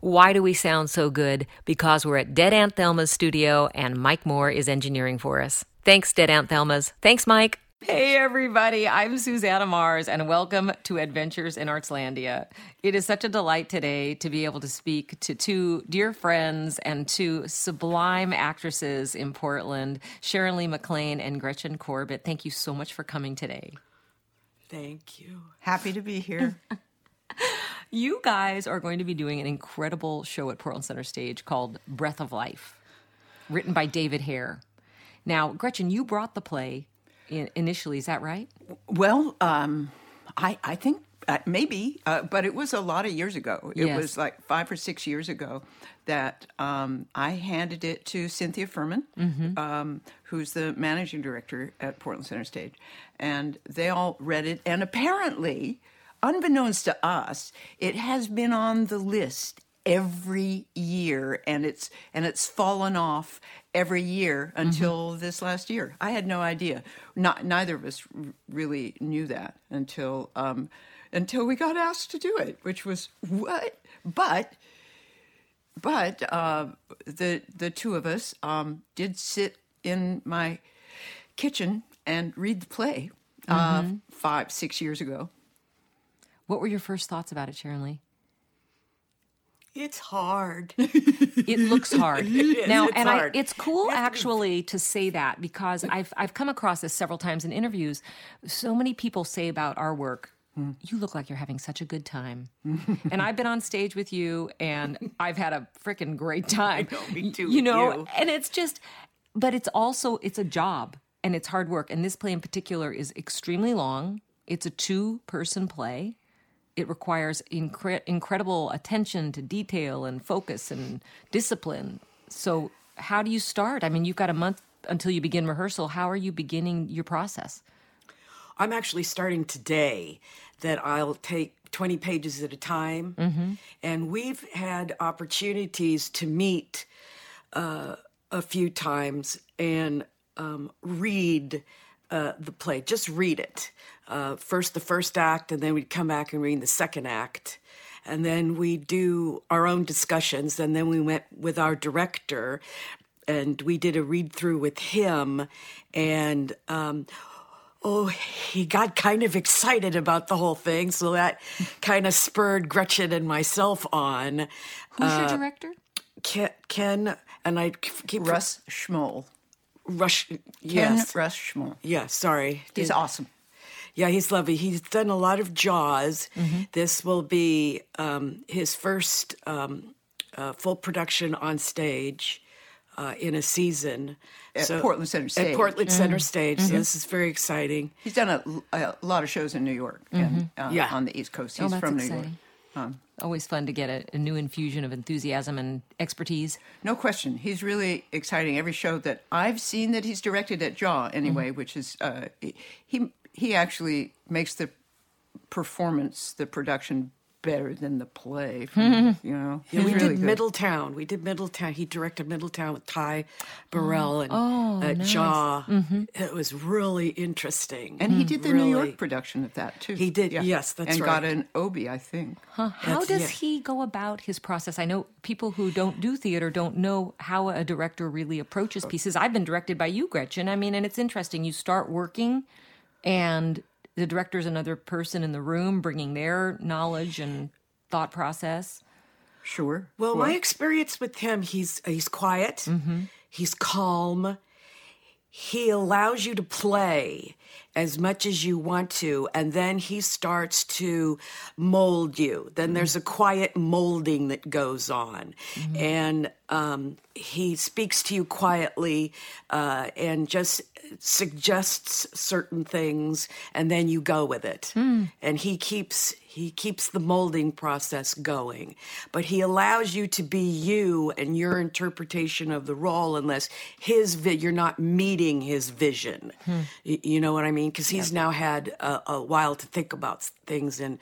Why do we sound so good? Because we're at Dead Aunt Thelma's studio and Mike Moore is engineering for us. Thanks, Dead Aunt Thelma's. Thanks, Mike. Hey, everybody. I'm Susannah Mars, and welcome to Adventures in Artslandia. It is such a delight today to be able to speak to two dear friends and two sublime actresses in Portland, Sharonlee McLean and Gretchen Corbett. Thank you so much for coming today. Thank you. Happy to be here. You guys are going to be doing an incredible show at Portland Center Stage called Breath of Life, written by David Hare. Now, Gretchen, you brought the play in, initially, is that right? well, um, I, I think uh, maybe, uh, but it was a lot of years ago. It Yes. was like five or six years ago that um, I handed it to Cynthia Fuhrman, um, who's the managing director at Portland Center Stage. And they all read it. And apparently, unbeknownst to us, it has been on the list every year and it's and it's fallen off every year until this last year. I had no idea. Not neither of us r- really knew that until um until we got asked to do it which was what? But but uh, the the two of us um, did sit in my kitchen and read the play uh, five six years ago What were your first thoughts about it, Sharonlee? It's hard. It looks hard. now, it's and hard. I, it's cool actually to say that because I've I've come across this several times in interviews. So many people say about our work, mm. "You look like you're having such a good time," and I've been on stage with you, and I've had a freaking great time. me too You know, you. and it's just, but it's also it's a job and it's hard work. And this play in particular is extremely long. It's a two person play it requires incre- incredible attention to detail and focus and discipline. So, how do you start? I mean, you've got a month until you begin rehearsal. How are you beginning your process? I'm actually starting today that I'll take 20 pages at a time. Mm-hmm. And we've had opportunities to meet uh, a few times and um, read uh, the play, just read it. Uh, first, the first act, and then we'd come back and read the second act. And then we do our own discussions. And then we went with our director and we did a read through with him. And um, oh, he got kind of excited about the whole thing. So that kind of spurred Gretchen and myself on. Who's your director? Ken, Ken and I keep Rus Schmoll Rush. ken Yes. Rus Schmoll Yeah, sorry. he's awesome Yeah, he's lovely. He's done a lot of Jaws. This will be um, his first um, uh, full production on stage uh, in a season. At Portland Center Stage. At Portland Center Stage. So this is very exciting. He's done a, a lot of shows in New York and uh, Yeah. on the East Coast. Oh, He's that's from New exciting. York. Always fun to get a, a new infusion of enthusiasm and expertise. No question. He's really exciting. Every show that I've seen that he's directed at Jaw, anyway, Mm-hmm. which is uh, he he actually makes the performance, the production better than the play. From, you know, Yeah, we really did good. Middletown. We did Middletown. He directed Middletown with Ty Burrell and Oh, uh, Jaw. Mm-hmm. It was really interesting. And he did the New York production of that too. He did, yes, that's and got an Obie, I think. How does yeah. he go about his process? I know people who don't do theater don't know how a director really approaches pieces. I've been directed by you, Gretchen. I mean, and it's interesting. You start working, and the director's another person in the room bringing their knowledge and thought process. Sure. Well, my experience with him, he's he's quiet, mm-hmm. he's calm. He allows you to play as much as you want to, and then he starts to mold you. Then there's a quiet molding that goes on, and um, he speaks to you quietly uh, and just suggests certain things, and then you go with it. And he keeps he keeps the molding process going, but he allows you to be you and your interpretation of the role, unless his vi- you're not meeting his vision. Y- You know what I mean? Because he's now had a, a while to think about things and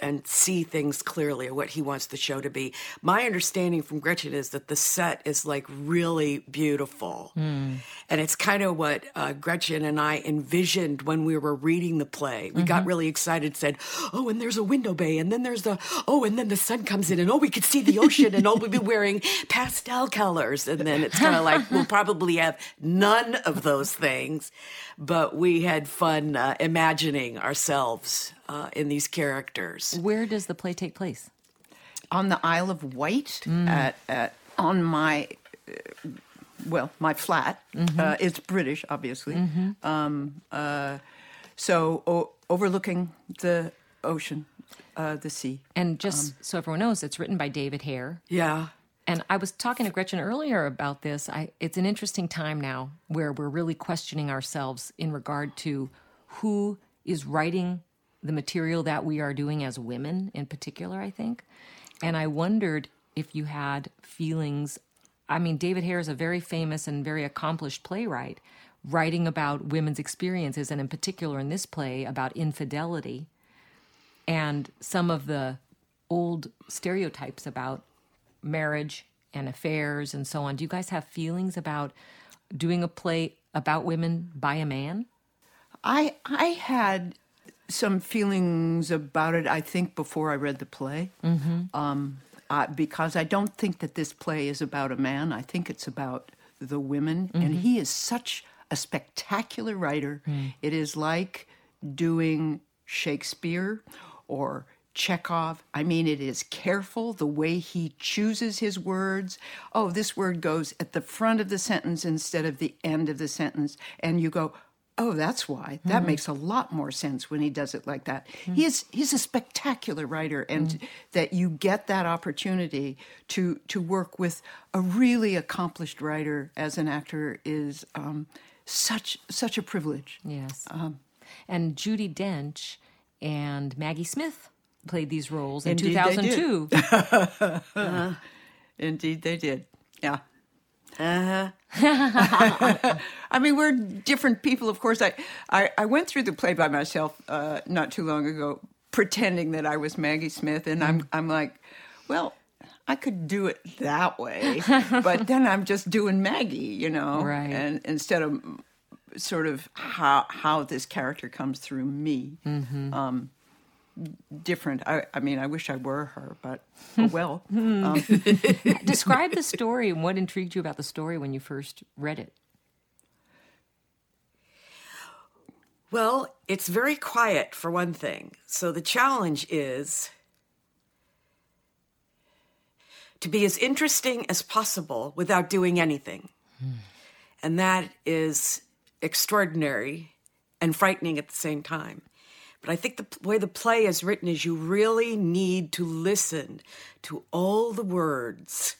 and see things clearly or what he wants the show to be. My understanding from Gretchen is that the set is like really beautiful. And it's kind of what uh, Gretchen and I envisioned when we were reading the play. We got really excited, said, Oh, and there's a window bay, and then there's the, oh, and then the sun comes in, and oh, we could see the ocean, and oh, we'd be wearing pastel colors. And then it's kind of like, we'll probably have none of those things. But we had fun uh, imagining ourselves uh, in these characters. Where does the play take place? on the Isle of Wight at, at on my uh, well my flat. Uh, it's British, obviously. Um, uh, so o- overlooking the ocean, uh, the sea. And just so everyone knows, it's written by David Hare. Yeah. And I was talking to Gretchen earlier about this. I, it's an interesting time now where we're really questioning ourselves in regard to who is writing the material that we are doing as women, in particular, I think. And I wondered if you had feelings. I mean, David Hare is a very famous and very accomplished playwright, writing about women's experiences, and in particular in this play about infidelity and some of the old stereotypes about marriage and affairs and so on. Do you guys have feelings about doing a play about women by a man? I I had some feelings about it. I think before I read the play, um, uh, because I don't think that this play is about a man. I think it's about the women, and he is such a spectacular writer. It is like doing Shakespeare or Chekhov. I mean, it is careful the way he chooses his words. Oh, this word goes at the front of the sentence instead of the end of the sentence. And you go, oh, that's why. That mm-hmm. makes a lot more sense when he does it like that. Mm-hmm. He is, he's a spectacular writer, and mm-hmm. that you get that opportunity to, to work with a really accomplished writer as an actor is um, such, such a privilege. Yes. Um, and Judi Dench and Maggie Smith played these roles in Indeed they did. 2002. Indeed, they did. Yeah. Uh-huh. I mean, we're different people, of course. I, I, I went through the play by myself uh, not too long ago, pretending that I was Maggie Smith, and I'm I'm like, well, I could do it that way, but then I'm just doing Maggie, you know, Right. And instead of sort of how how this character comes through me, um, different. I, I mean, I wish I were her, but oh well. um, Describe the story and what intrigued you about the story when you first read it. Well, it's very quiet for one thing. So the challenge is to be as interesting as possible without doing anything. And that is extraordinary and frightening at the same time. But I think the way the play is written is you really need to listen to all the words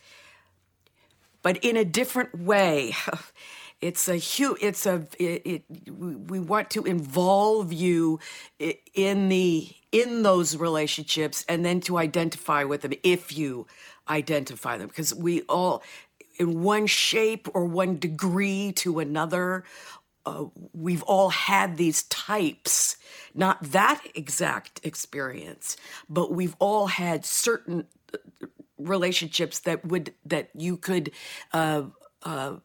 but in a different way. It's a huge. It's a. It, it, we want to involve you in the in those relationships, and then to identify with them if you identify them, because we all, in one shape or one degree to another, uh, we've all had these types. Not that exact experience, but we've all had certain relationships that would that you could uh, uh,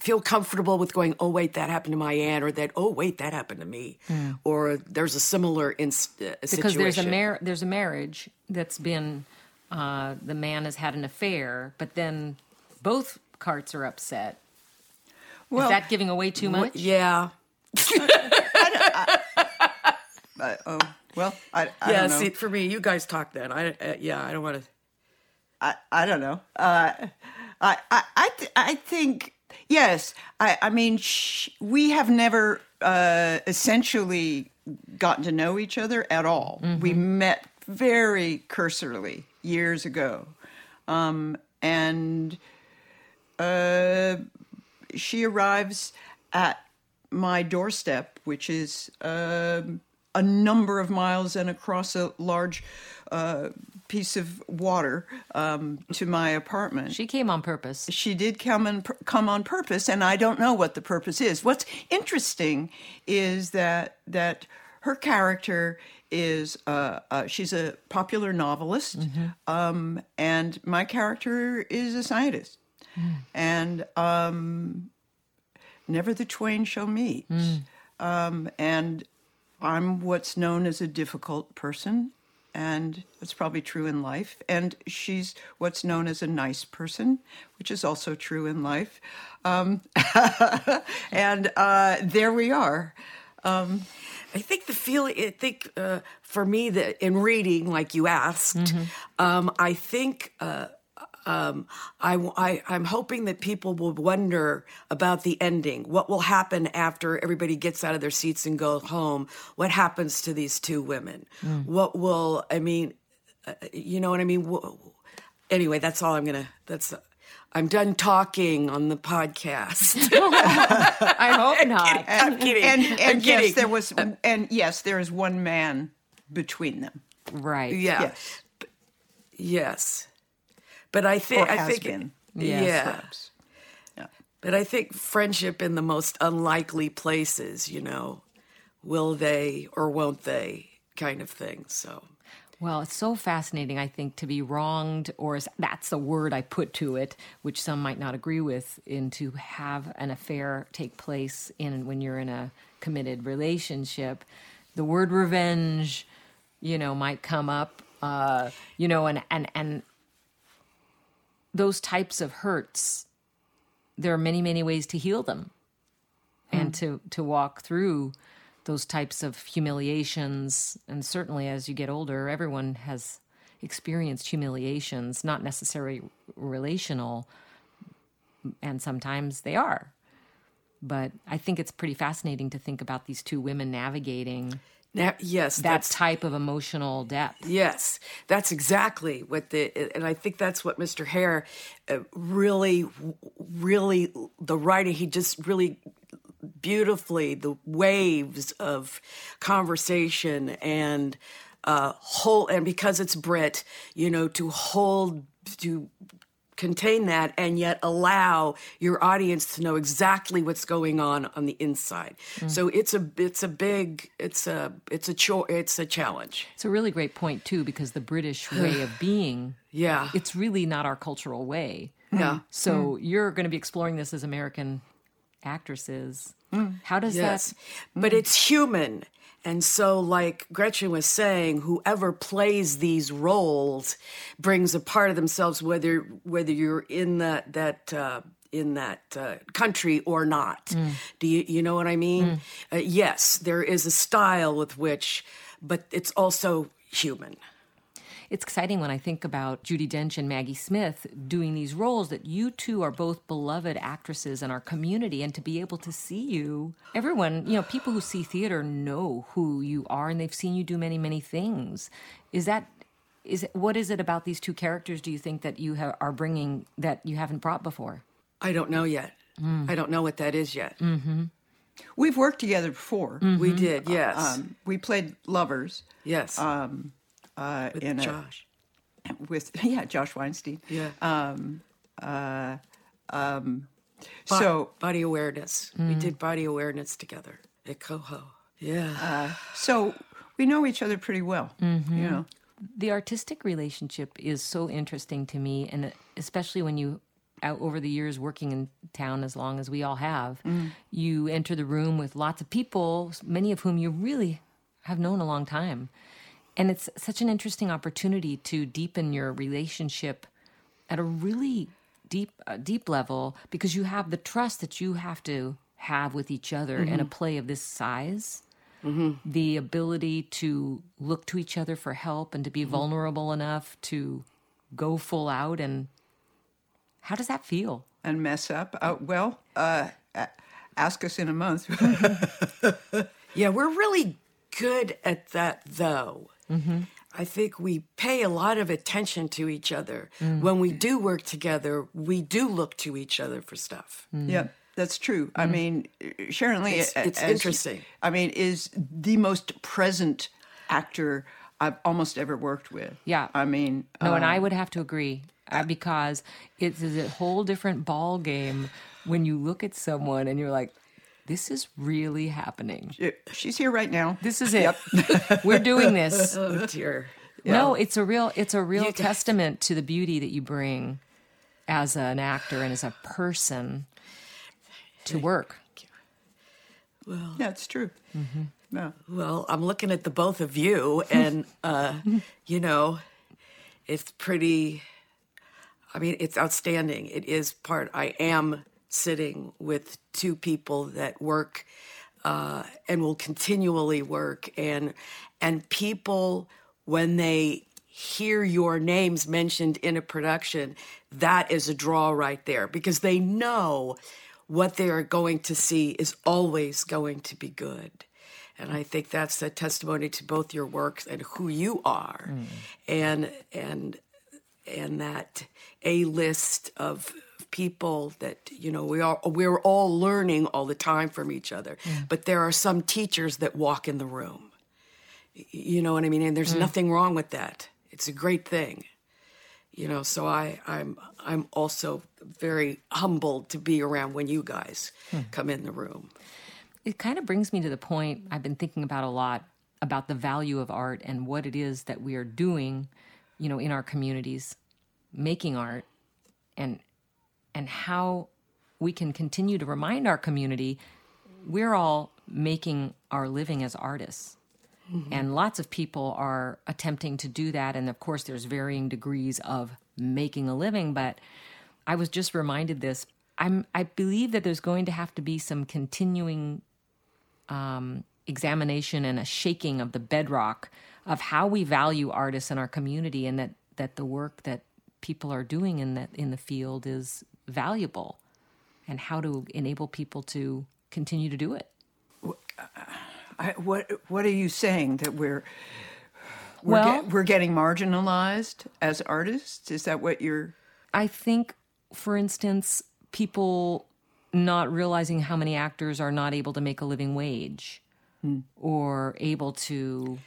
feel comfortable with going oh wait that happened to my aunt or that oh wait that happened to me or there's a similar inst- uh, Because situation there's a mar- there's a marriage that's been uh, the man has had an affair, but then both carts are upset. Well, Is that giving away too much? yeah uh, oh, well, I, I yeah don't know. see for me you guys talk then i uh, yeah i don't want to I, I don't know. Uh, I I I, th- I think yes. I I mean sh- we have never uh, essentially gotten to know each other at all. We met very cursorily years ago, um, and uh, she arrives at my doorstep, which is um a number of miles and across a large uh, piece of water um, to my apartment. She came on purpose. She did come and come on purpose, and I don't know what the purpose is. What's interesting is that that her character is uh, uh, she's a popular novelist, um, and my character is a scientist, and um, never the twain shall meet. Um, and I'm what's known as a difficult person, and that's probably true in life. And she's what's known as a nice person, which is also true in life. Um, and uh, there we are. I think the feeling. I think uh, for me that in reading, like you asked, um, I think. Uh, um, I, I, I'm hoping that people will wonder about the ending. What will happen after everybody gets out of their seats and go home? What happens to these two women? What will, I mean, uh, you know what I mean? Anyway, that's all I'm gonna, that's, I'm done talking on the podcast. I hope not. I'm kidding. And, I'm and yes, kidding. there was, and yes, there is one man between them. Right. Yeah. Yes, Yes. But I think I think been. yeah. But I think friendship in the most unlikely places, you know, will they or won't they kind of thing. So Well, it's so fascinating, I think, to be wronged, or that's the word I put to it, which some might not agree with, in to have an affair take place in when you're in a committed relationship. The word revenge, you know, might come up, uh, you know, and, and, and those types of hurts, there are many, many ways to heal them and hmm. to, to walk through those types of humiliations. And certainly as you get older, everyone has experienced humiliations, not necessarily relational, and sometimes they are. But I think it's pretty fascinating to think about these two women navigating now, yes, that that's type of emotional depth. Yes, that's exactly what the, and I think that's what Mr. Hare uh, really, really, the writing, he just really beautifully, the waves of conversation and uh, hold, and because it's Brit, you know, to hold, to contain that and yet allow your audience to know exactly what's going on on the inside. Mm. So it's a it's a big it's a it's a cho- it's a challenge. It's a really great point, too, because the British way of being, Yeah. it's really not our cultural way. Yeah. So mm. Mm. you're going to be exploring this as American actresses. How does Yes. that? But it's human. And so, like Gretchen was saying, whoever plays these roles brings a part of themselves, whether whether you're in that that uh, in that uh, country or not. Do you you know what I mean? Uh, yes, there is a style with which, but it's also human. It's exciting when I think about Judi Dench and Maggie Smith doing these roles that you two are both beloved actresses in our community, and to be able to see you, everyone, you know, people who see theater know who you are, and they've seen you do many, many things. Is that is it, what is it about these two characters? Do you think that you ha- are bringing that you haven't brought before? I don't know yet. Mm. I don't know what that is yet. Mm-hmm. We've worked together before. Mm-hmm. We did, uh, yes, Um, we played lovers yes. Um, uh, in a, Josh, with yeah Josh Weinstein. yeah. um uh Bo- So body awareness. We did body awareness together at Coho. Yeah. so we know each other pretty well. You know. the artistic relationship is so interesting to me and especially when you out over the years working in town as long as we all have you enter the room with lots of people many of whom you really have known a long time and it's such an interesting opportunity to deepen your relationship at a really deep uh, deep level because you have the trust that you have to have with each other in a play of this size the ability to look to each other for help and to be vulnerable enough to go full out and how does that feel and mess up. Uh, well, uh, ask us in a month. Yeah, we're really good at that, though. I think we pay a lot of attention to each other. When we do work together, we do look to each other for stuff. yeah, that's true. I mean, Sharonlee. It's- it's as- interesting. I mean, is the most present actor I've almost ever worked with. Yeah. I mean, no and uh, i would have to agree uh, because it's a whole different ball game when you look at someone and you're like this is really happening. She's here right now. This is it. We're doing this. Oh dear. No, it's a real it's a real You- testament to the beauty that you bring as an actor and as a person to work. Yeah, it's true. Mm-hmm. No. Well, I'm looking at the both of you, and uh, you know, it's pretty. I mean, it's outstanding. It is part. I am sitting with two people that work uh, and will continually work, and and people when they hear your names mentioned in a production, that is a draw right there because they know what they're going to see is always going to be good. And I think that's a testimony to both your works and who you are, and and and that a list of people that you know we are we're all learning all the time from each other. But there are some teachers that walk in the room. You know what I mean? And there's mm. nothing wrong with that. It's a great thing you know so i i'm i'm also very humbled to be around when you guys hmm. come in the room It kind of brings me to the point I've been thinking about a lot about the value of art and what it is that we are doing, you know, in our communities, making art and and how we can continue to remind our community we're all making our living as artists. And lots of people are attempting to do that. And of course, there's varying degrees of making a living. But I was just reminded this. I'm, I believe that there's going to have to be some continuing um, examination and a shaking of the bedrock of how we value artists in our community and that, that the work that people are doing in that in the field is valuable and how to enable people to continue to do it. I, what What are you saying that we're we're, Well- get- we're getting marginalized as artists? Is that what you're? I think, for instance, people not realizing how many actors are not able to make a living wage or able to,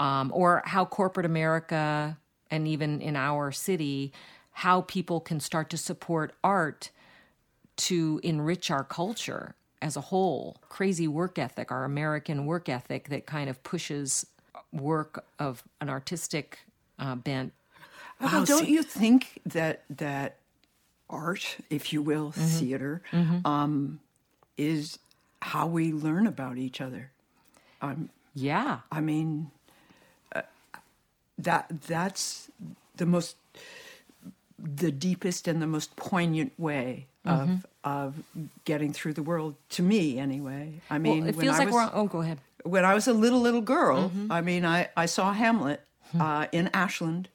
um, or how corporate America and even in our city, how people can start to support art to enrich our culture as a whole. Crazy work ethic, our American work ethic that kind of pushes work of an artistic uh, bent Well, don't you think that that art, if you will, theater, Um, is how we learn about each other? Yeah. I mean, uh, that that's the most, the deepest and the most poignant way of of getting through the world to me, anyway. I mean, Well, it when feels I like was, we're. Oh, go ahead. when I was a little little girl, Mm-hmm. I mean, I I saw Hamlet Hmm. uh, in Ashland,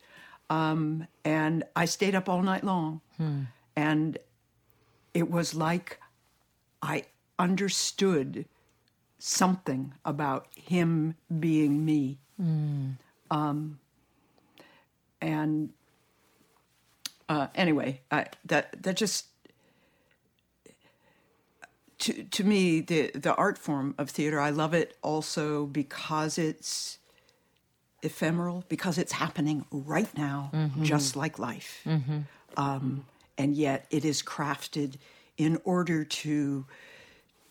um, and I stayed up all night long, Hmm. and it was like I understood something about him being me, Hmm. um, and uh, anyway, I, that that just to to me the the art form of theater I love it also because it's ephemeral because it's happening right now just like life. Um, and yet it is crafted in order to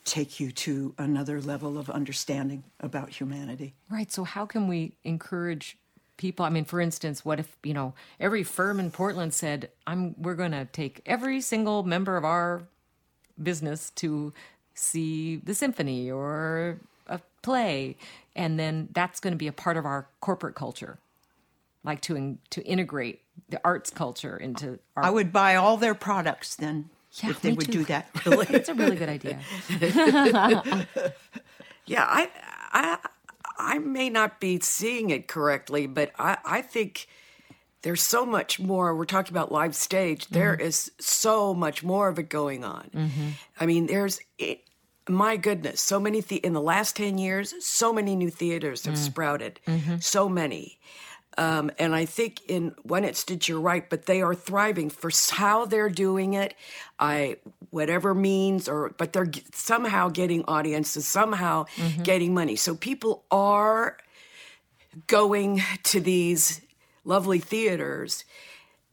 take you to another level of understanding about humanity. Right. So how can we encourage people? I mean, for instance, what if you know every firm in Portland said, "I'm we're going to take every single member of our business to see the symphony or a play," and then that's going to be a part of our corporate culture, like to in, to integrate the arts culture into our. I would buy all their products then Yeah, if they would too. do that It's a really good idea. yeah i i i may not be seeing it correctly but i i think there's so much more. We're talking about live stage. There mm-hmm. is so much more of it going on. Mm-hmm. I mean there's it, my goodness so many the- in the last 10 years so many new theaters have mm. sprouted. Mm-hmm. So many um, and I think in when it's did you're right, but they are thriving for how they're doing it. I whatever means or but they're somehow getting audiences, somehow getting money. So people are going to these lovely theaters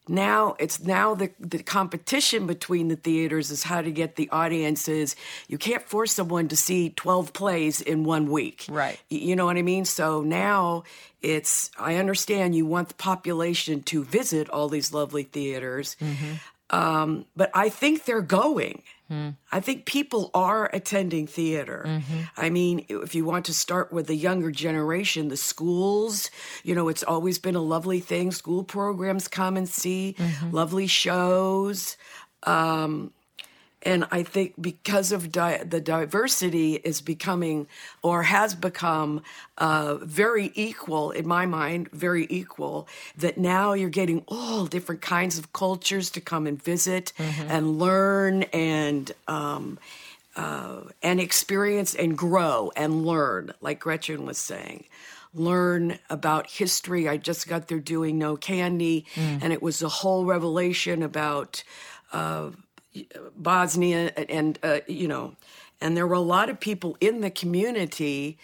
now it's now the the competition between the theaters is how to get the audiences. You can't force someone to see 12 plays in one week. Right. You know what I mean? So now it's I understand you want the population to visit all these lovely theaters. Um, but I think they're going. I think people are attending theater. I mean, if you want to start with the younger generation, the schools, you know, it's always been a lovely thing. School programs come and see lovely shows. Um, and I think because of di- the diversity is becoming or has become uh, very equal in my mind, very equal. That now you're getting all different kinds of cultures to come and visit and learn and um, uh, and experience and grow and learn, like Gretchen was saying. Learn about history. I just got through doing No Candy, and it was a whole revelation about. Uh, Bosnia and uh, you know, and there were a lot of people in the community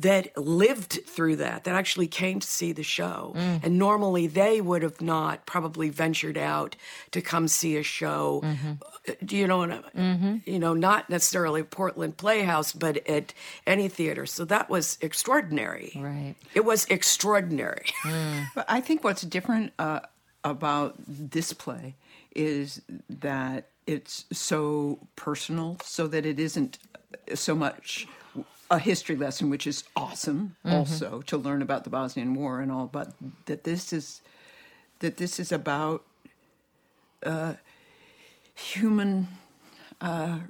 that lived through that that actually came to see the show. And normally they would have not probably ventured out to come see a show uh, you know and, uh, you know not necessarily portland playhouse but at any theater. So that was extraordinary. Right. it was extraordinary. But I think what's different uh, about this play is that it's so personal, so that it isn't so much a history lesson, which is awesome, also to learn about the Bosnian War and all. But that this is that this is about uh, human. Uh,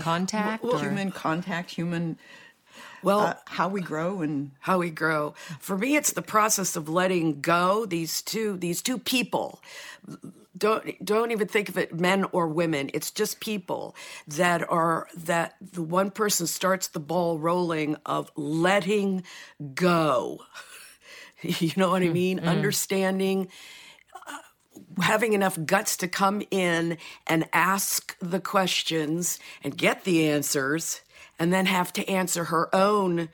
Contact well, or- human contact, human well uh, how we grow and how we grow. For me, it's the process of letting go these two these two people. Don't don't even think of it men or women. It's just people that are that the one person starts the ball rolling of letting go. You know what I hmm, mean? Hmm. Understanding uh, having enough guts to come in and ask the questions and get the answers and then have to answer her own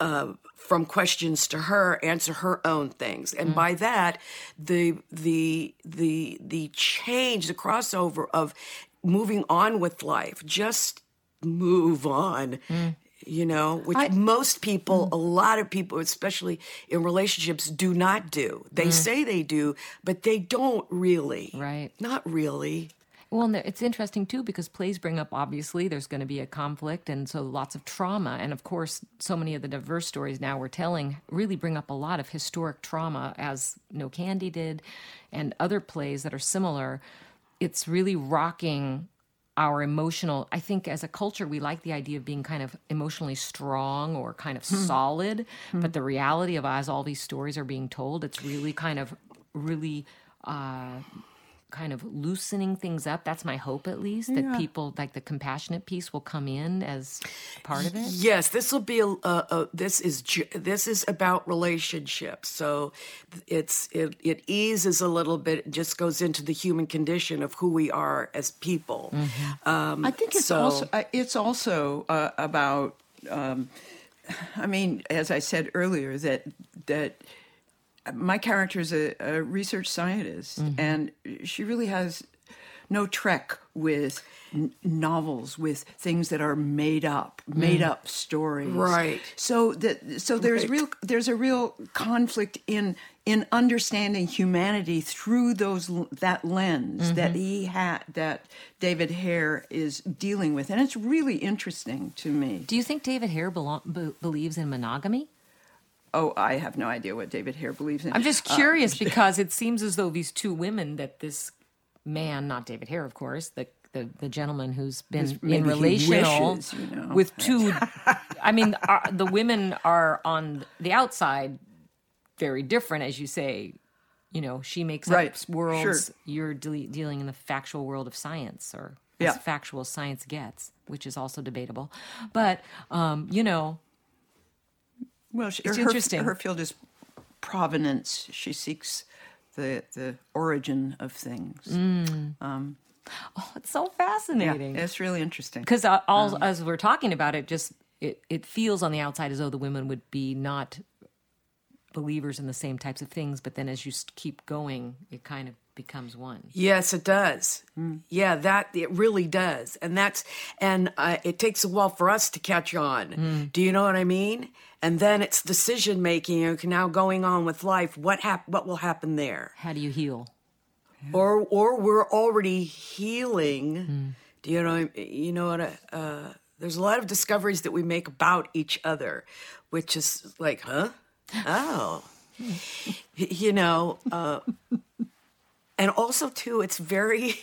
uh, from questions to her answer her own things. And by that the the the the change the crossover of moving on with life just move on you know which most people mm. a lot of people especially in relationships do not do. They mm. say they do but they don't really. Right. not really Well, it's interesting too because plays bring up obviously there's going to be a conflict, and so lots of trauma, and of course, so many of the diverse stories now we're telling really bring up a lot of historic trauma, as No Candy did, and other plays that are similar. It's really rocking our emotional. I think as a culture, we like the idea of being kind of emotionally strong or kind of solid, but the reality of as all these stories are being told, it's really kind of really. Uh, kind of loosening things up. That's my hope, at least, that people like the compassionate piece will come in as part of it. Yes, this will be a, a, a this is this is about relationships. So it's it it eases a little bit. It just goes into the human condition of who we are as people. Um, I think it's so- also uh, it's also uh, about. Um, I mean, as I said earlier, that that my character is a, a research scientist, Mm-hmm. and she really has no trek with n- novels with things that are made up, made up stories. Mm. Right. So that so there's Right. real there's a real conflict in in understanding humanity through those that lens that Mm-hmm. he had that David Hare is dealing with, and it's really interesting to me. Do you think David Hare belo- be- believes in monogamy? Oh, I have no idea what David Hare believes in. I'm just curious because it seems as though these two women that this man, not David Hare, of course, the the, the gentleman who's been in relational wishes, you know. with two. I mean, are, the women are on the outside very different, as you say. You know, she makes Right, up worlds. sure. You're de- dealing in the factual world of science, or Yeah. as factual science gets, which is also debatable. But um, you know, Well, she, It's her, interesting. Her field is provenance. She seeks the the origin of things. Mm. oh, it's so Yeah, fascinating. it's really interesting. because uh, all as we're talking about it just it, it feels on the outside as though the women would be not believers in the same types of things, but then as you keep going, it kind of becomes one. Yes, it does. Yeah, that it really does, and that's and uh, it takes a while for us to catch on. Do you know what I mean? And then it's decision making. Okay, now going on with life. What hap- What will happen there? How do you heal? Or or we're already healing. Do you know? You know what? Uh, there's a lot of discoveries that we make about each other, which is like, huh? Oh, you know. Uh, and also too it's very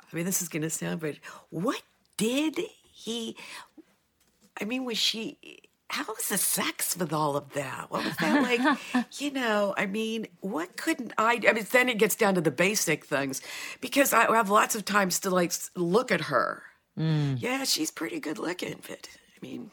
i mean this is going to sound but what did he i mean was she how was the sex with all of that? What was that like? You know i mean what couldn't i i mean then it gets down to the basic things. Because i have lots of times to like look at her. Mm. Yeah she's pretty good looking but i mean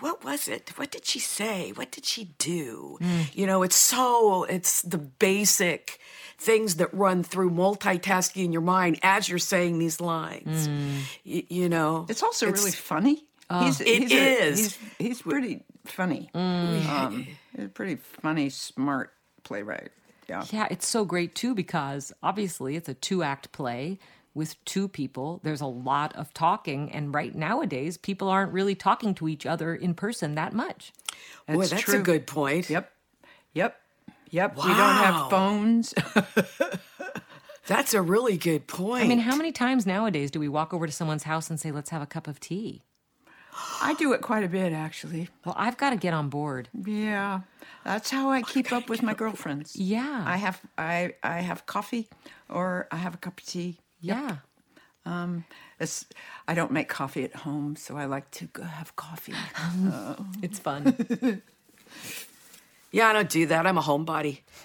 what was it? What did she say? What did she do? Hmm. You know, it's so, it's the basic things that run through multitasking in your mind as you're saying these lines. Hmm. Y- you know, It's also really funny. Uh, he's, It he's a- he's, he's pretty funny. Hmm. Um, he's a pretty funny, smart playwright. Yeah. Yeah, it's so great too because obviously it's a two act play with two people. There's a lot of talking, and right nowadays, people aren't really talking to each other in person that much. boy, That's that's true. a good point. Yep. Yep. Yep. We don't have phones. That's a really good point. I mean, how many times nowadays do we walk over to someone's house and say, let's have a cup of tea? I do it quite a bit, actually. Well, I've got to get on board. Yeah, that's how I keep up with my girlfriends. Yeah. I have I I have coffee, or I have a cup of tea. Yeah. Um, it's, I don't make coffee at home, so I like to go have coffee. It's fun yeah, I don't do that. I'm a homebody.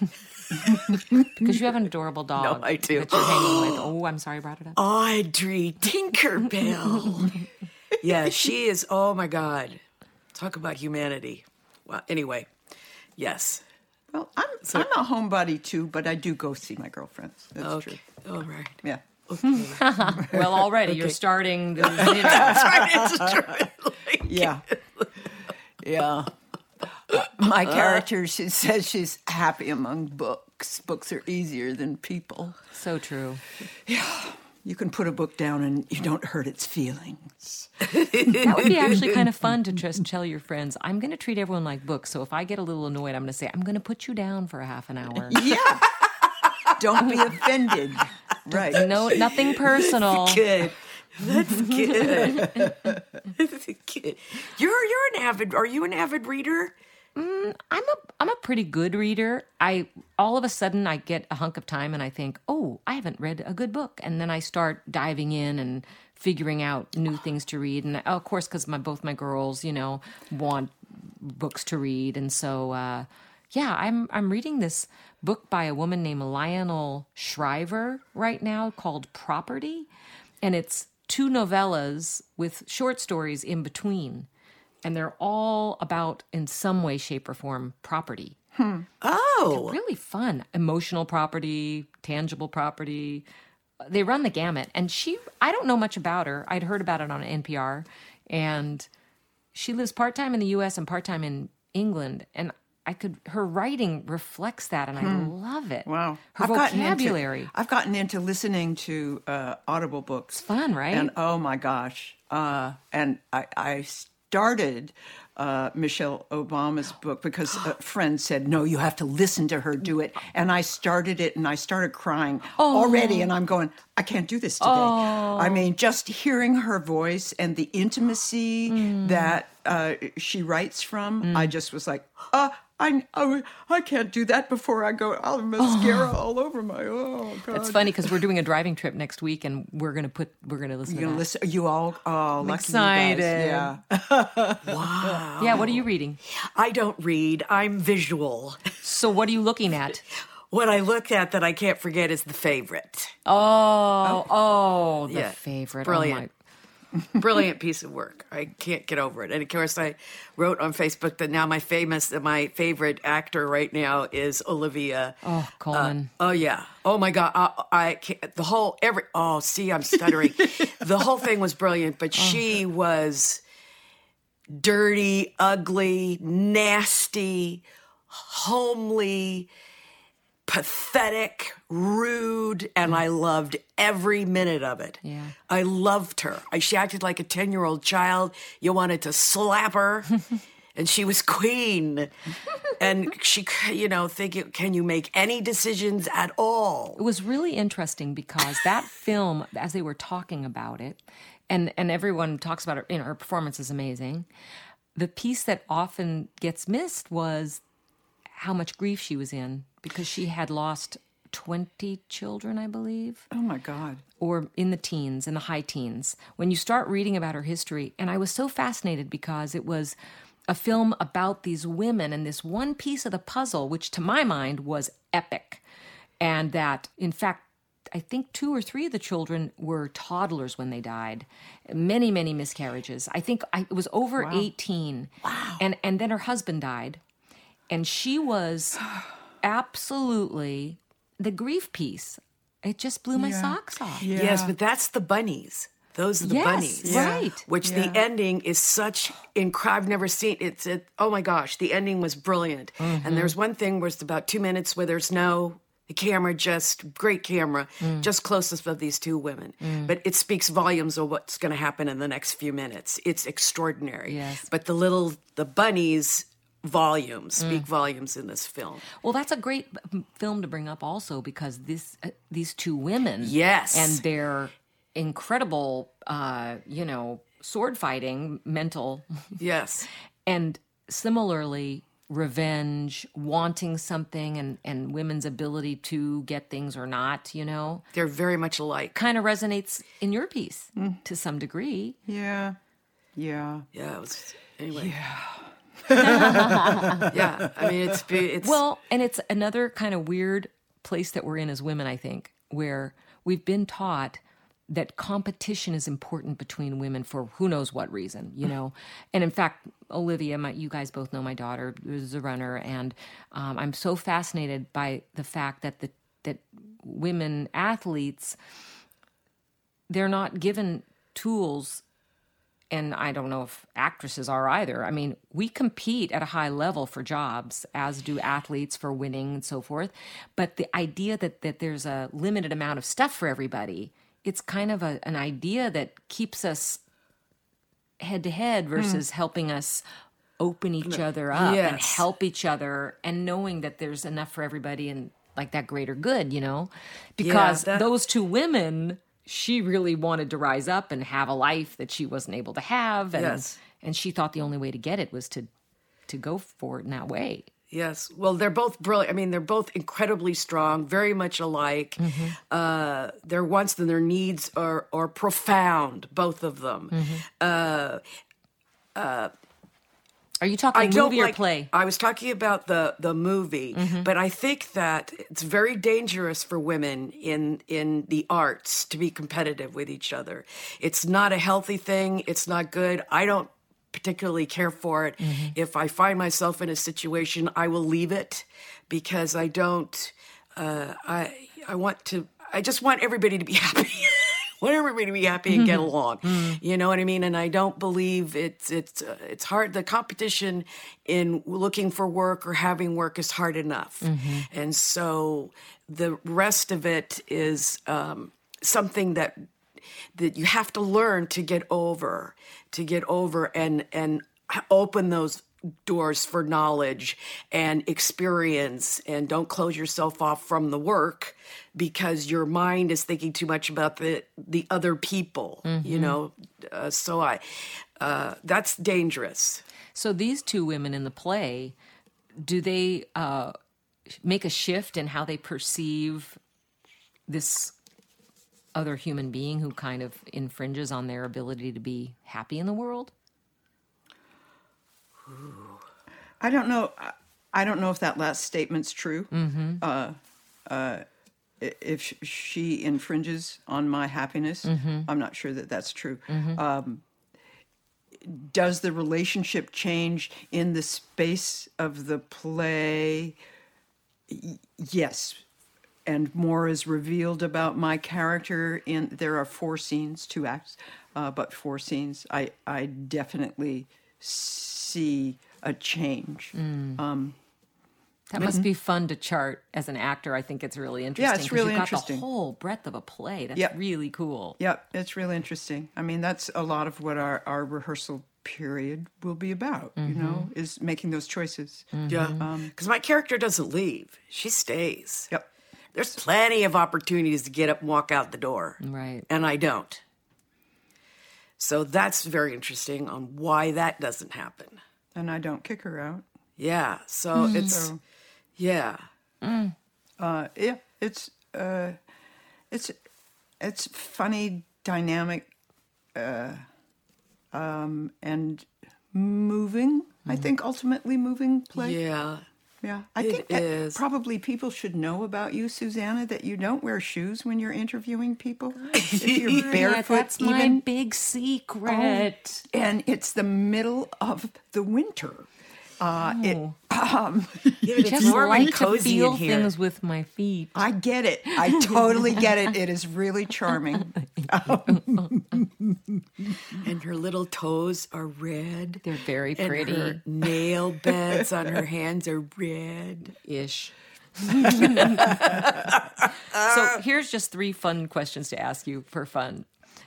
because you have an adorable dog. No, I do. That you're hanging with. Oh, I'm sorry I brought it up. Audrey Tinkerbell. yeah, she is. Oh my God. Talk about humanity. Well, anyway, yes. Well, I'm I'm a homebody too, but I do go see my girlfriends. That's Okay. true. All right. Yeah. Well, already you're starting the. You know, right. Like, Yeah. yeah. Uh, my character, she says she's happy among books. Books are easier than people. so true. Yeah. You can put a book down and you don't hurt its feelings. That would be actually kind of fun to just tell your friends, I'm going to treat everyone like books. So if I get a little annoyed, I'm going to say, I'm going to put you down for a half an hour. Yeah. don't be offended. Right. No, nothing personal. Good. That's good. That's good. You're you're an avid. Are you an avid reader? I'm a I'm a pretty good reader. I all of a sudden I get a hunk of time and I think, "Oh, I haven't read a good book." And then I start diving in and figuring out new things to read. And of course cuz my both my girls, you know, want books to read and so uh yeah, I'm I'm reading this book by a woman named Lionel Shriver right now called Property, and it's two novellas with short stories in between, and they're all about in some way, shape, or form property. Hmm. Oh, Really fun, emotional property, tangible property. They run the gamut, and she I don't know much about her. I'd heard about it on NPR, and she lives part time in the U.S. and part time in England, and I could her writing reflects that, and I love it. Wow. her gotten into- vocabulary. I've gotten into listening to uh, Audible books. It's fun, right? And oh my gosh. Uh, and I, I started uh, Michelle Obama's book because a friend said, no, you have to listen to her do it. And I started it and I started crying already. And I'm going, I can't do this today. I mean, just hearing her voice and the intimacy that uh, she writes from, I just was like, uh, I, I, I can't do that before I go. I'll have mascara oh. all over my. Oh God! it's funny because we're doing a driving trip next week, and we're gonna put we're gonna listen. You to gonna listen? You all? Oh, lucky excited. Yeah. Wow. Yeah, what are you reading? I don't read. I'm visual. So, what are you looking at? What I look at that I can't forget is the favorite. Oh, oh, the Yeah, favorite. Oh brilliant. Oh Brilliant piece of work. I can't get over it. And of course, I wrote on Facebook that now my famous, my favorite actor right now is Olivia. oh, uh, Colman. Oh yeah. Oh my God. I, I can't, the whole every. Oh, see, I'm stuttering. the whole thing was brilliant, but oh. she was. dirty, ugly, nasty, homely, pathetic, rude, and mm. I loved every minute of it. Yeah. I loved her. I, she acted like a 10 year old child. You wanted to slap her. and she was queen. and she, you know, thinking, can you make any decisions at all? It was really interesting because that film, as they were talking about it, and and everyone talks about her, you know, her performance is amazing. The piece that often gets missed was how much grief she was in because she had lost 20 children, I believe Oh my God. or in the teens, in the high teens, when you start reading about her history. And I was so fascinated because it was a film about these women and this one piece of the puzzle, which to my mind was epic. And that, in fact, I think two or three of the children were toddlers when they died. Many, many miscarriages. I think I, it was over 18. Wow. And, and then her husband died. And she was absolutely the grief piece. It just blew my socks off. Yes, but that's the bunnies. Those are the Yes, bunnies. right. Which the ending is such incredible. I've never seen it's it. Oh my gosh, the ending was brilliant. Mm-hmm. And there's one thing where it's about two minutes where there's no the camera, just great camera, Mm. just closest of these two women. But it speaks volumes of what's going to happen in the next few minutes. It's extraordinary. Yes. But the little the bunnies volumes Mm. speak volumes in this film. Well, that's a great film to bring up also because this uh, these two women, Yes. and their incredible, uh, you know, sword fighting, mental, Yes. and similarly revenge, wanting something, and and women's ability to get things or not, you know, They're very much alike. kind of resonates in your piece to some degree. Yeah. Yeah. Yeah, it was anyway. Yeah. yeah. I mean it's be- it's Well, and it's another kind of weird place that we're in as women, I think, where we've been taught that competition is important between women for who knows what reason, you know. And in fact, Olivia, my, you guys both know my daughter is a runner, and um, I'm so fascinated by the fact that the that women athletes they're not given tools and I don't know if actresses are either. I mean, we compete at a high level for jobs, as do athletes for winning and so forth. But the idea that, that there's a limited amount of stuff for everybody, it's kind of a, an idea that keeps us head to head versus helping us open each other up and help each other and knowing that there's enough for everybody and like that greater good, you know? Because that- those two women, she really wanted to rise up and have a life that she wasn't able to have. And, Yes. and she thought the only way to get it was to to go for it in that way. Yes. Well, they're both brilliant. I mean, they're both incredibly strong, very much alike. Mm-hmm. Uh, their wants and their needs are are profound, both of them. Mm-hmm. Uh, Are you talking I movie or like- play? Mm-hmm. I was talking about the the movie, but I think that it's very dangerous for women in in the arts to be competitive with each other. It's not a healthy thing. It's not good. I don't particularly care for it. Mm-hmm. If I find myself in a situation, I will leave it because I don't. Uh, I I want to. I just want everybody to be happy. Want everybody to be happy and get along. You know what I mean? And I don't believe it's it's uh, it's hard. The competition in looking for work or having work is hard enough, and so the rest of it is um, something that that you have to learn to get over, to get over and and open those doors for knowledge and experience and don't close yourself off from the work because your mind is thinking too much about the the other people you know? Uh, so i uh, that's dangerous. So these two women in the play, do they uh, make a shift in how they perceive this other human being who kind of infringes on their ability to be happy in the world? I don't know. I- don't know if that last statement's true. Mm-hmm. Uh, uh, if she infringes on my happiness, I'm not sure that that's true. Um, does the relationship change in the space of the play? Y- yes. And more is revealed about my character in there are four scenes, two acts, uh, but four scenes. I I definitely see a change. Mm. Um, That must be fun to chart as an actor. I think it's really interesting. it's 'cause really you've got interesting. The whole breadth of a play. That's Yep. really cool. Yep, it's really interesting. I mean, that's a lot of what our, our rehearsal period will be about, you know, is making those choices. Yeah. Because my character doesn't leave, she stays. Yep. There's plenty of opportunities to get up and walk out the door. Right. And I don't. So that's very interesting on why that doesn't happen. And I don't kick her out. Yeah. So it's, So, yeah. uh, yeah, it's, uh, it's, it's funny, dynamic, uh, um, and moving. I think ultimately moving play. Yeah. Yeah, I It think probably people should know about you, Susannah, that you don't wear shoes when you're interviewing people. if you're barefoot, that's my even, big oh, secret. and it's the middle of the winter. Uh, it, um, it's Just warm like and cozy to feel in here. things with my feet. I get it. I totally get it. It is really charming. And her little toes are red. They're very And pretty. her nail beds on her hands are red. ish. so here's just three fun questions to ask you for fun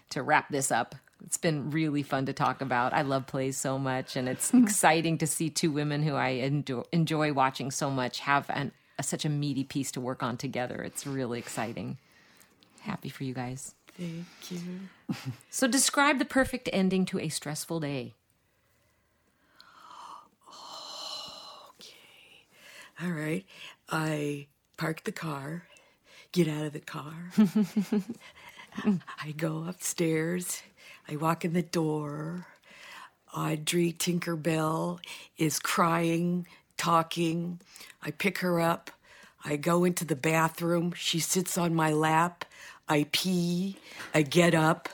to wrap this up. It's been really fun to talk about. I love plays so much, and it's exciting to see two women who I enjoy, enjoy watching so much have an, a, such a meaty piece to work on together. It's really exciting. Happy for you guys. Thank you. So describe the perfect ending to a stressful day. Okay. All right. I park the car, get out of the car. I go upstairs. I walk in the door. Audrey Tinkerbell is crying, talking. I pick her up. I go into the bathroom. She sits on my lap. I pee. I get up.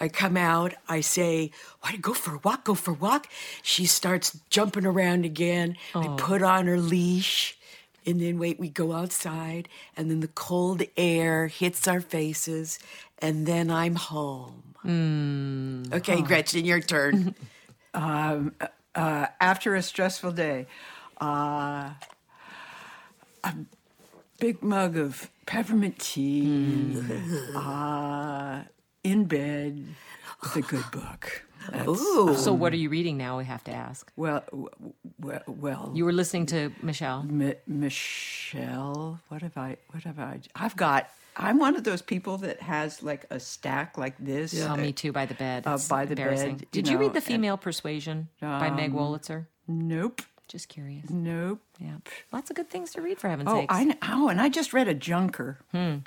I come out. I say, "Why go for a walk? Go for a walk." She starts jumping around again. I oh. put on her leash, and then wait. We go outside, and then the cold air hits our faces, and then I'm home. Okay, Gretchen, your turn. uh, after a stressful day, uh, a big mug of peppermint tea, uh, in bed with a good book. Ooh. So what are you reading now? We have to ask. Well, w- w- well, You were listening to Michelle. Mi- Michelle, what have I? What have I? I've got. I'm one of those people that has like a stack like this. Oh, me too. By the bed. Uh, by the bed, Did you you, read the and- Female Persuasion by Meg Wolitzer? Nope. Just curious. Nope. Yeah, lots of good things to read for heaven's Oh, sakes. I oh, and I just read a junker. Hmm.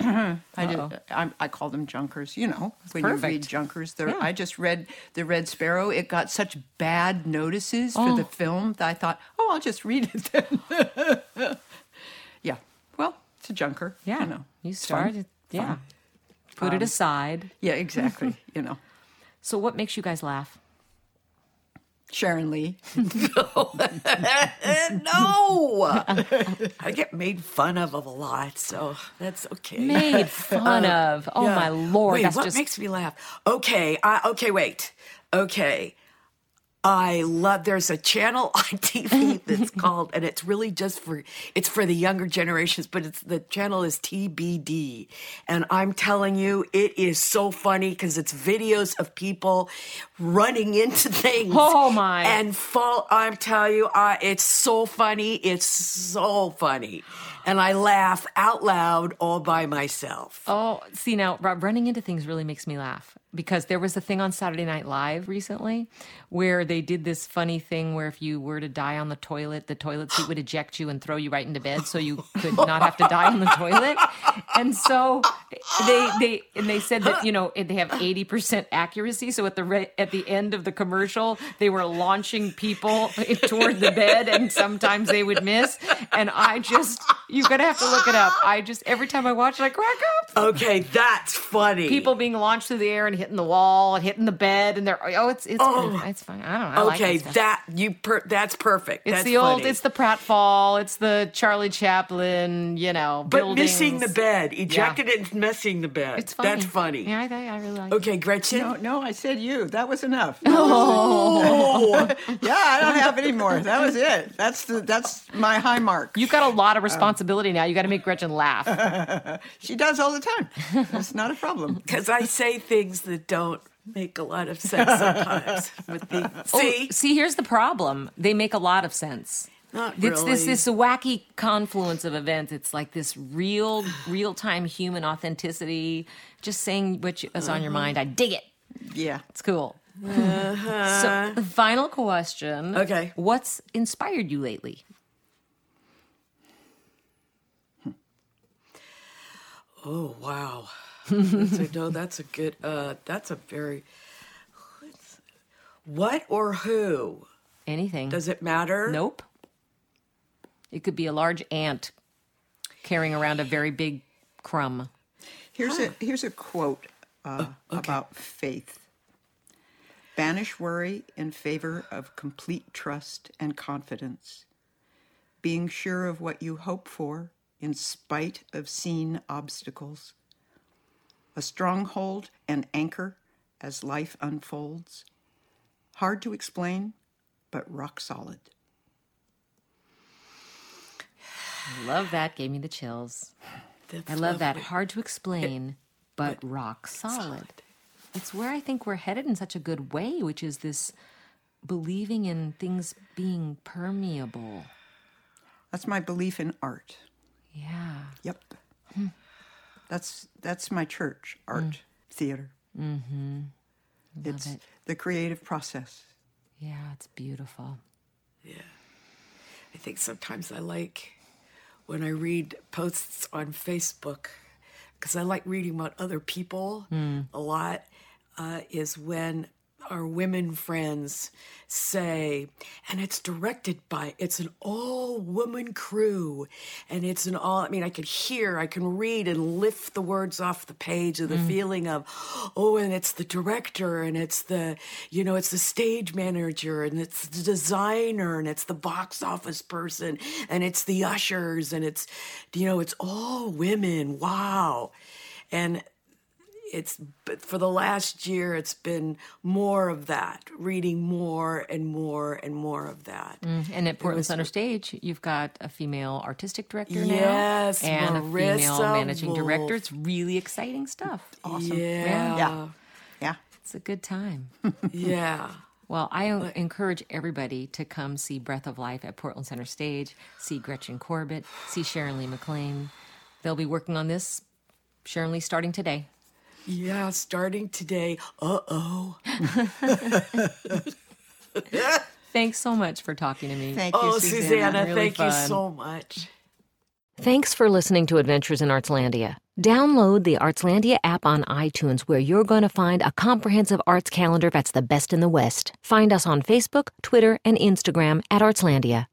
I, just, I, I call them junkers. You know, when you read junkers, Yeah. I just read the Red Sparrow. It got such bad notices for Oh. the film that I thought, oh, I'll just read it then. yeah. Well, it's a junker. yeah, You know, you It's fun. started. Yeah, put Um, it aside. Yeah, exactly. you know, So, what makes you guys laugh? Sharonlee. no, no. I get made fun of a lot, so that's okay. Made fun of. Oh Yeah. my lord, Wait, that's what just makes me laugh? Okay, I, okay, wait. Okay, I love. There's a channel on TV that's called, and it's really just for it's for the younger generations, but it's the channel is TBD, and I'm telling you, it is so funny because it's videos of people running into things. Oh, my. And fall. I'm telling you, uh, it's so funny. It's so funny, and I laugh out loud all by myself. Oh, see now, Rob, running into things really makes me laugh because there was a thing on Saturday Night Live recently where they did this funny thing where if you were to die on the toilet, the toilet seat would eject you and throw you right into bed, so you could not have to die on the toilet. And so they they and they said that you know they have eighty percent accuracy. So at the re- at the end of the commercial, they were launching people toward the bed, and sometimes they would miss. And I just you're gonna have to look it up. I just every time I watch it, I crack. Okay, that's funny. People being launched through the air and hitting the wall and hitting the bed, and they're oh, it's it's Oh. it's fine. I don't know. I like Okay, that stuff. that you per, that's perfect. It's that's the old, it's the pratfall, it's the Charlie Chaplin, you know, but buildings. missing the bed, ejected and missing the bed. It's funny. That's funny. Yeah, I, think I really like. it. Okay, Gretchen. No, no, I said you. That was enough. Oh, yeah, I don't have any more. That was it. That's the that's my high mark. You've got a lot of um, responsibility now. You got to make Gretchen laugh. She does all the time. That's not a problem. because I say things that don't make a lot of sense sometimes. With the oh, see, Oh, see, here's the problem. They make a lot of sense. Not It's this really. this wacky confluence of events. It's like this real real time human authenticity. Just saying what you, is on your mm-hmm. mind. I dig it. Yeah. It's cool. Uh-huh. So, the final question. Okay. What's inspired you lately? Oh wow, that's a, no, that's a good. Uh, that's a very. What or who? Anything? Does it matter? Nope. It could be a large ant carrying around a very big crumb. Here's a here's a quote uh, about faith. Banish worry in favor of complete trust and confidence. Being sure of what you hope for in spite of seen obstacles. A stronghold and anchor as life unfolds. Hard to explain, but rock solid. Love that. Gave me the chills. That's I love that. Hard to explain, but rock solid. It's where I think we're headed in such a good way, which is this believing in things being permeable. That's my belief in art. Yeah. Yep. That's that's my church, art, theater. Mm-hmm. It's it. the creative process. Yeah, it's beautiful. Yeah. I think sometimes I like when I read posts on Facebook because I like reading about other people a lot. Uh, is when our women friends say, and it's directed by, it's an all woman crew. And it's an all, I mean, I could hear, I can read and lift the words off the page of the mm. feeling of, oh, and it's the director and it's the, you know, it's the stage manager and it's the designer and it's the box office person and it's the ushers and it's, you know, it's all women. Wow. And it's but for the last year it's been more of that reading more and more and more of that mm-hmm. And at Portland Center Stage, you've got a female artistic director Yes, now and a female Marissa managing director. It's really exciting stuff. Awesome. yeah Yeah. Yeah. It's a good time. yeah Well, I encourage everybody to come see Breath of Life at Portland Center Stage, see Gretchen Corbett, see Sharonlee McLean. They'll be working on this, Sharonlee, starting today. Yeah starting today uh-oh Thanks so much for talking to me. Thank you, oh Susannah. susannah Really thank you so much Thanks for listening to Adventures in Artslandia. Download the Artslandia app on iTunes where you're going to find a comprehensive arts calendar that's the best in the West. Find us on Facebook, Twitter, and Instagram at Artslandia.